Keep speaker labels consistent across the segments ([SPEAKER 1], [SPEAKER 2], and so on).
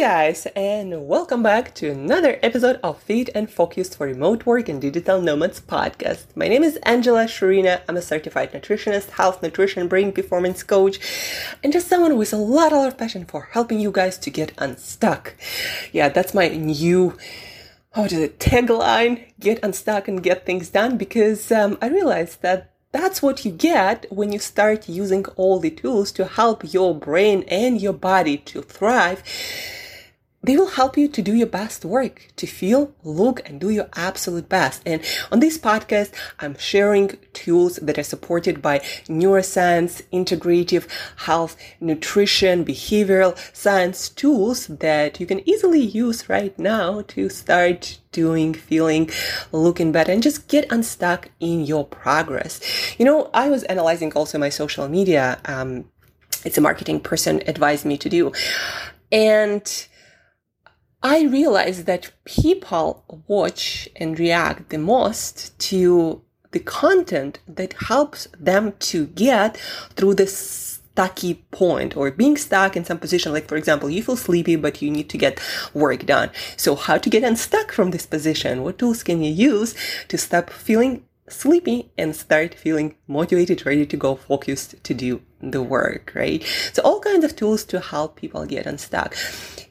[SPEAKER 1] guys, and welcome back to another episode of Fit and Focused for Remote Work and Digital Nomads podcast. My name is Angela Shurina. I'm a certified nutritionist, health, nutrition, brain performance coach, and just someone with a lot, a lot of passion for helping you guys to get unstuck. Yeah, that's my new how is it tagline get unstuck and get things done because um, i realized that that's what you get when you start using all the tools to help your brain and your body to thrive they will help you to do your best work, to feel, look, and do your absolute best. And on this podcast, I'm sharing tools that are supported by neuroscience, integrative health, nutrition, behavioral science tools that you can easily use right now to start doing, feeling, looking better, and just get unstuck in your progress. You know, I was analyzing also my social media. Um, it's a marketing person advised me to do. And I realized that people watch and react the most to the content that helps them to get through this stucky point or being stuck in some position. Like, for example, you feel sleepy, but you need to get work done. So how to get unstuck from this position? What tools can you use to stop feeling sleepy and start feeling motivated, ready to go, focused to do the work, right? So all kinds of tools to help people get unstuck.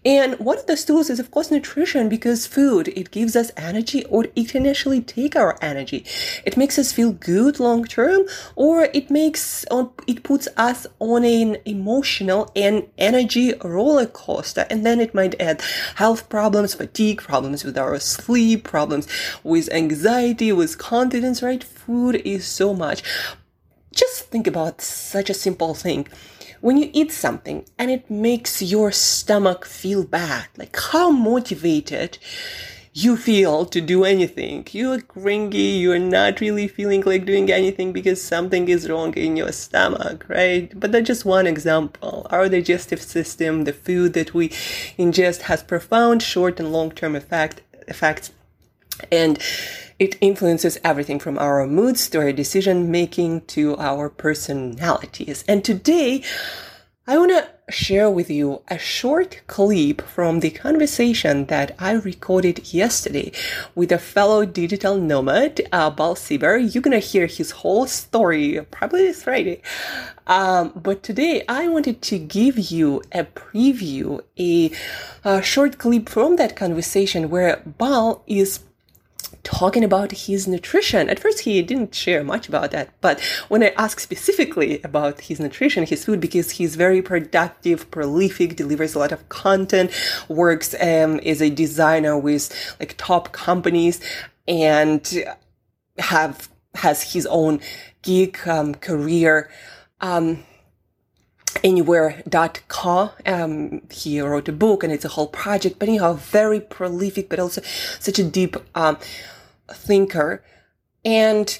[SPEAKER 1] And one of those tools is of course nutrition because food, it gives us energy or it can actually take our energy. It makes us feel good long term or it makes, um, it puts us on an emotional and energy roller coaster. And then it might add health problems, fatigue, problems with our sleep, problems with anxiety, with confidence, right? Food is so much. Just think about such a simple thing. When you eat something and it makes your stomach feel bad, like how motivated you feel to do anything. You're cranky, you're not really feeling like doing anything because something is wrong in your stomach, right? But that's just one example. Our digestive system, the food that we ingest has profound short and long term effect effects. And it influences everything from our moods to our decision making to our personalities. And today, I want to share with you a short clip from the conversation that I recorded yesterday with a fellow digital nomad, uh, Bal Sieber. You're gonna hear his whole story probably this Friday. Um, but today I wanted to give you a preview, a, a short clip from that conversation where Bal is talking about his nutrition. At first, he didn't share much about that, but when I asked specifically about his nutrition, his food, because he's very productive, prolific, delivers a lot of content, works um, as a designer with like top companies, and have has his own geek um, career. Um, anywhere.com. Um, he wrote a book and it's a whole project, but anyhow, very prolific, but also such a deep um, thinker. And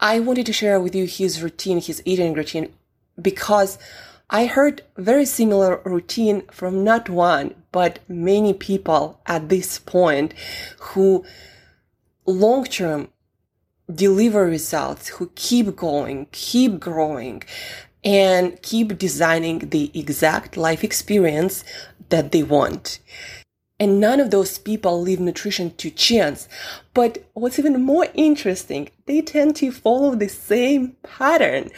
[SPEAKER 1] I wanted to share with you his routine, his eating routine, because I heard very similar routine from not one, but many people at this point who long term deliver results, who keep going, keep growing, and keep designing the exact life experience that they want. And none of those people leave nutrition to chance. But what's even more interesting, they tend to follow the same pattern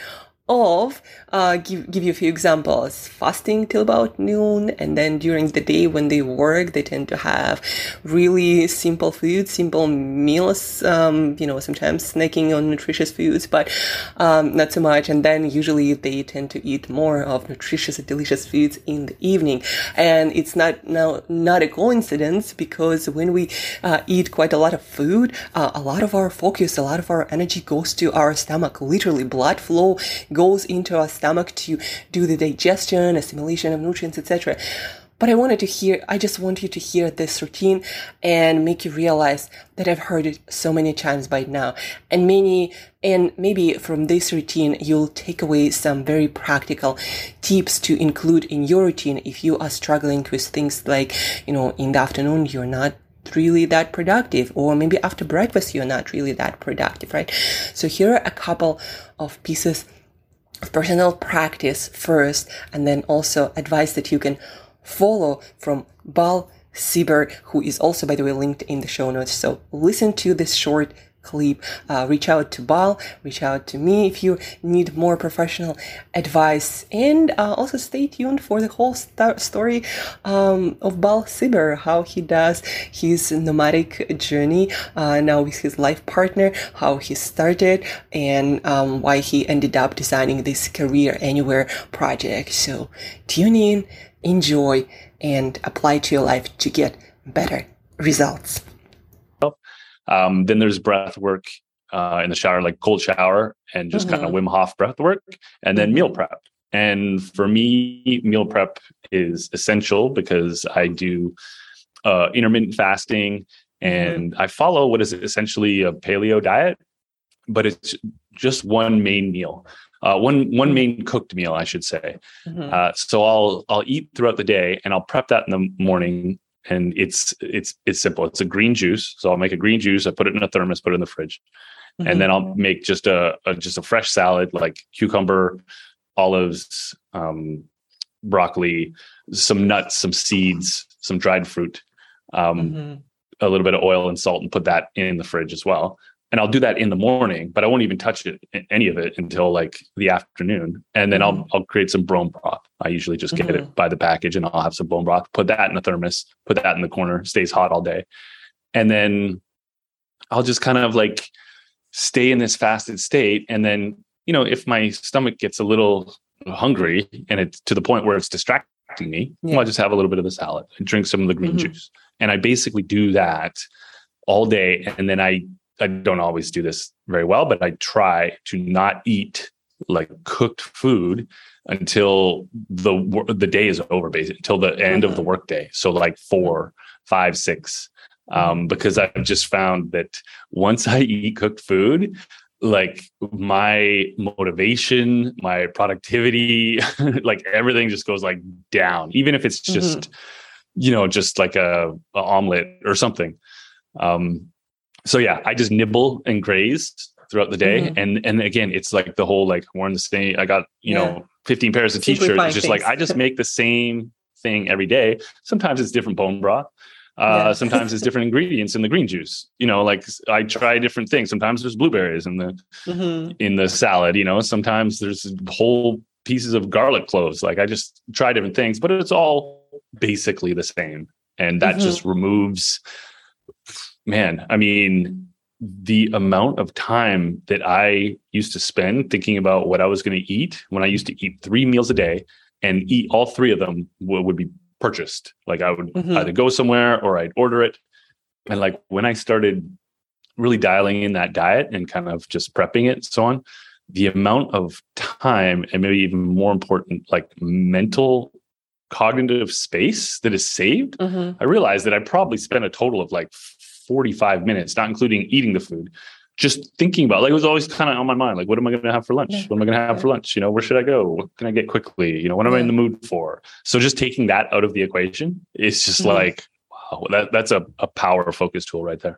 [SPEAKER 1] of uh, give give you a few examples. Fasting till about noon and then during the day when they work they tend to have really simple food simple meals um, you know sometimes snacking on nutritious foods but um, not so much. And then usually they tend to eat more of nutritious and delicious foods in the evening. And it's not now not a coincidence because when we uh, eat quite a lot of food uh, a lot of our focus a lot of our energy goes to our stomach. Literally blood flow goes into our stomach to do the digestion, assimilation of nutrients, etc. But I wanted to hear, I just want you to hear this routine and make you realize that I've heard it so many times by now. And many, and maybe from this routine, you'll take away some very practical tips to include in your routine if you are struggling with things like, you know, in the afternoon, you're not really that productive or maybe after breakfast you're not really that productive right so here are a couple of pieces personal practice first and then also advice that you can follow from Bal Sieber, who is also, by the way, linked in the show notes. So listen to this short clip. Uh, reach out to Bal, reach out to me if you need more professional advice, and uh, also stay tuned for the whole st- story um, of Bal Sieber, how he does his nomadic journey uh, now with his life partner, how he started, and um, why he ended up designing this Career Anywhere project. So tune in, enjoy, and apply to your life to get better results.
[SPEAKER 2] Um, then there's breath work uh, in the shower, like cold shower and just mm-hmm. kind of Wim Hof breath work, and then mm-hmm. meal prep. And for me, meal prep is essential because I do uh, intermittent fasting mm-hmm. and mm-hmm. I follow what is essentially a paleo diet, but it's just one main meal. Uh, one one mm-hmm. main cooked meal, I should say. Mm-hmm. Uh, so I'll I'll eat throughout the day, and I'll prep that in the morning and it's it's it's simple. It's a green juice. So I'll make a green juice. I put it in a thermos, put it in the fridge, mm-hmm. and then I'll mm-hmm. make just a, a, just a fresh salad like cucumber, olives, um, broccoli, some nuts, some seeds, some dried fruit, um, mm-hmm. a little bit of oil and salt, and put that in the fridge as well and I'll do that in the morning, but I won't even touch it any of it until like the afternoon. And then mm-hmm. I'll I'll create some bone broth. I usually just get mm-hmm. it by the package and I'll have some bone broth, put that in a thermos, put that in the corner, stays hot all day. And then I'll just kind of like stay in this fasted state. And then, you know, if my stomach gets a little hungry and it's to the point where it's distracting me, yeah. I'll just have a little bit of the salad and drink some of the green mm-hmm. juice. And I basically do that all day. And then I I don't always do this very well, but I try to not eat like cooked food until the the day is over, basically until the end of the mm-hmm. workday. So like four, five, six, um, mm-hmm. because I've just found that once I eat cooked food, like my motivation, my productivity, like everything just goes like down, even if it's just, mm-hmm. you know, just like a, a omelet or something. Um, so yeah, I just nibble and graze throughout the day. Mm-hmm. And and again, it's like the whole like wearing the same. I got you yeah. know 15 pairs of t-shirts. It's just things. like I just make the same thing every day. Sometimes it's different bone broth. Uh, yeah. sometimes it's different ingredients in the green juice. You know, like I try different things. Sometimes there's blueberries in the mm-hmm. in the salad. You know, sometimes there's whole pieces of garlic cloves. Like I just try different things, but it's all basically the same, and that mm-hmm. just removes man, I mean, the amount of time that I used to spend thinking about what I was going to eat when I used to eat three meals a day and eat all three of them w- would be purchased. Like I would mm-hmm. either go somewhere or I'd order it. And like when I started really dialing in that diet and kind of just prepping it, and so on, the amount of time and maybe even more important, like mental cognitive space that is saved, mm-hmm. I realized that I probably spent a total of like 45 minutes, not including eating the food, just thinking about like it was always kind of on my mind like what am i going to have for lunch? Yeah. what am i going to have for lunch? You know where should i go? What can i get quickly? You know what am i in the mood for? So just taking that out of the equation is just mm-hmm. like wow that that's a, a power focus tool right there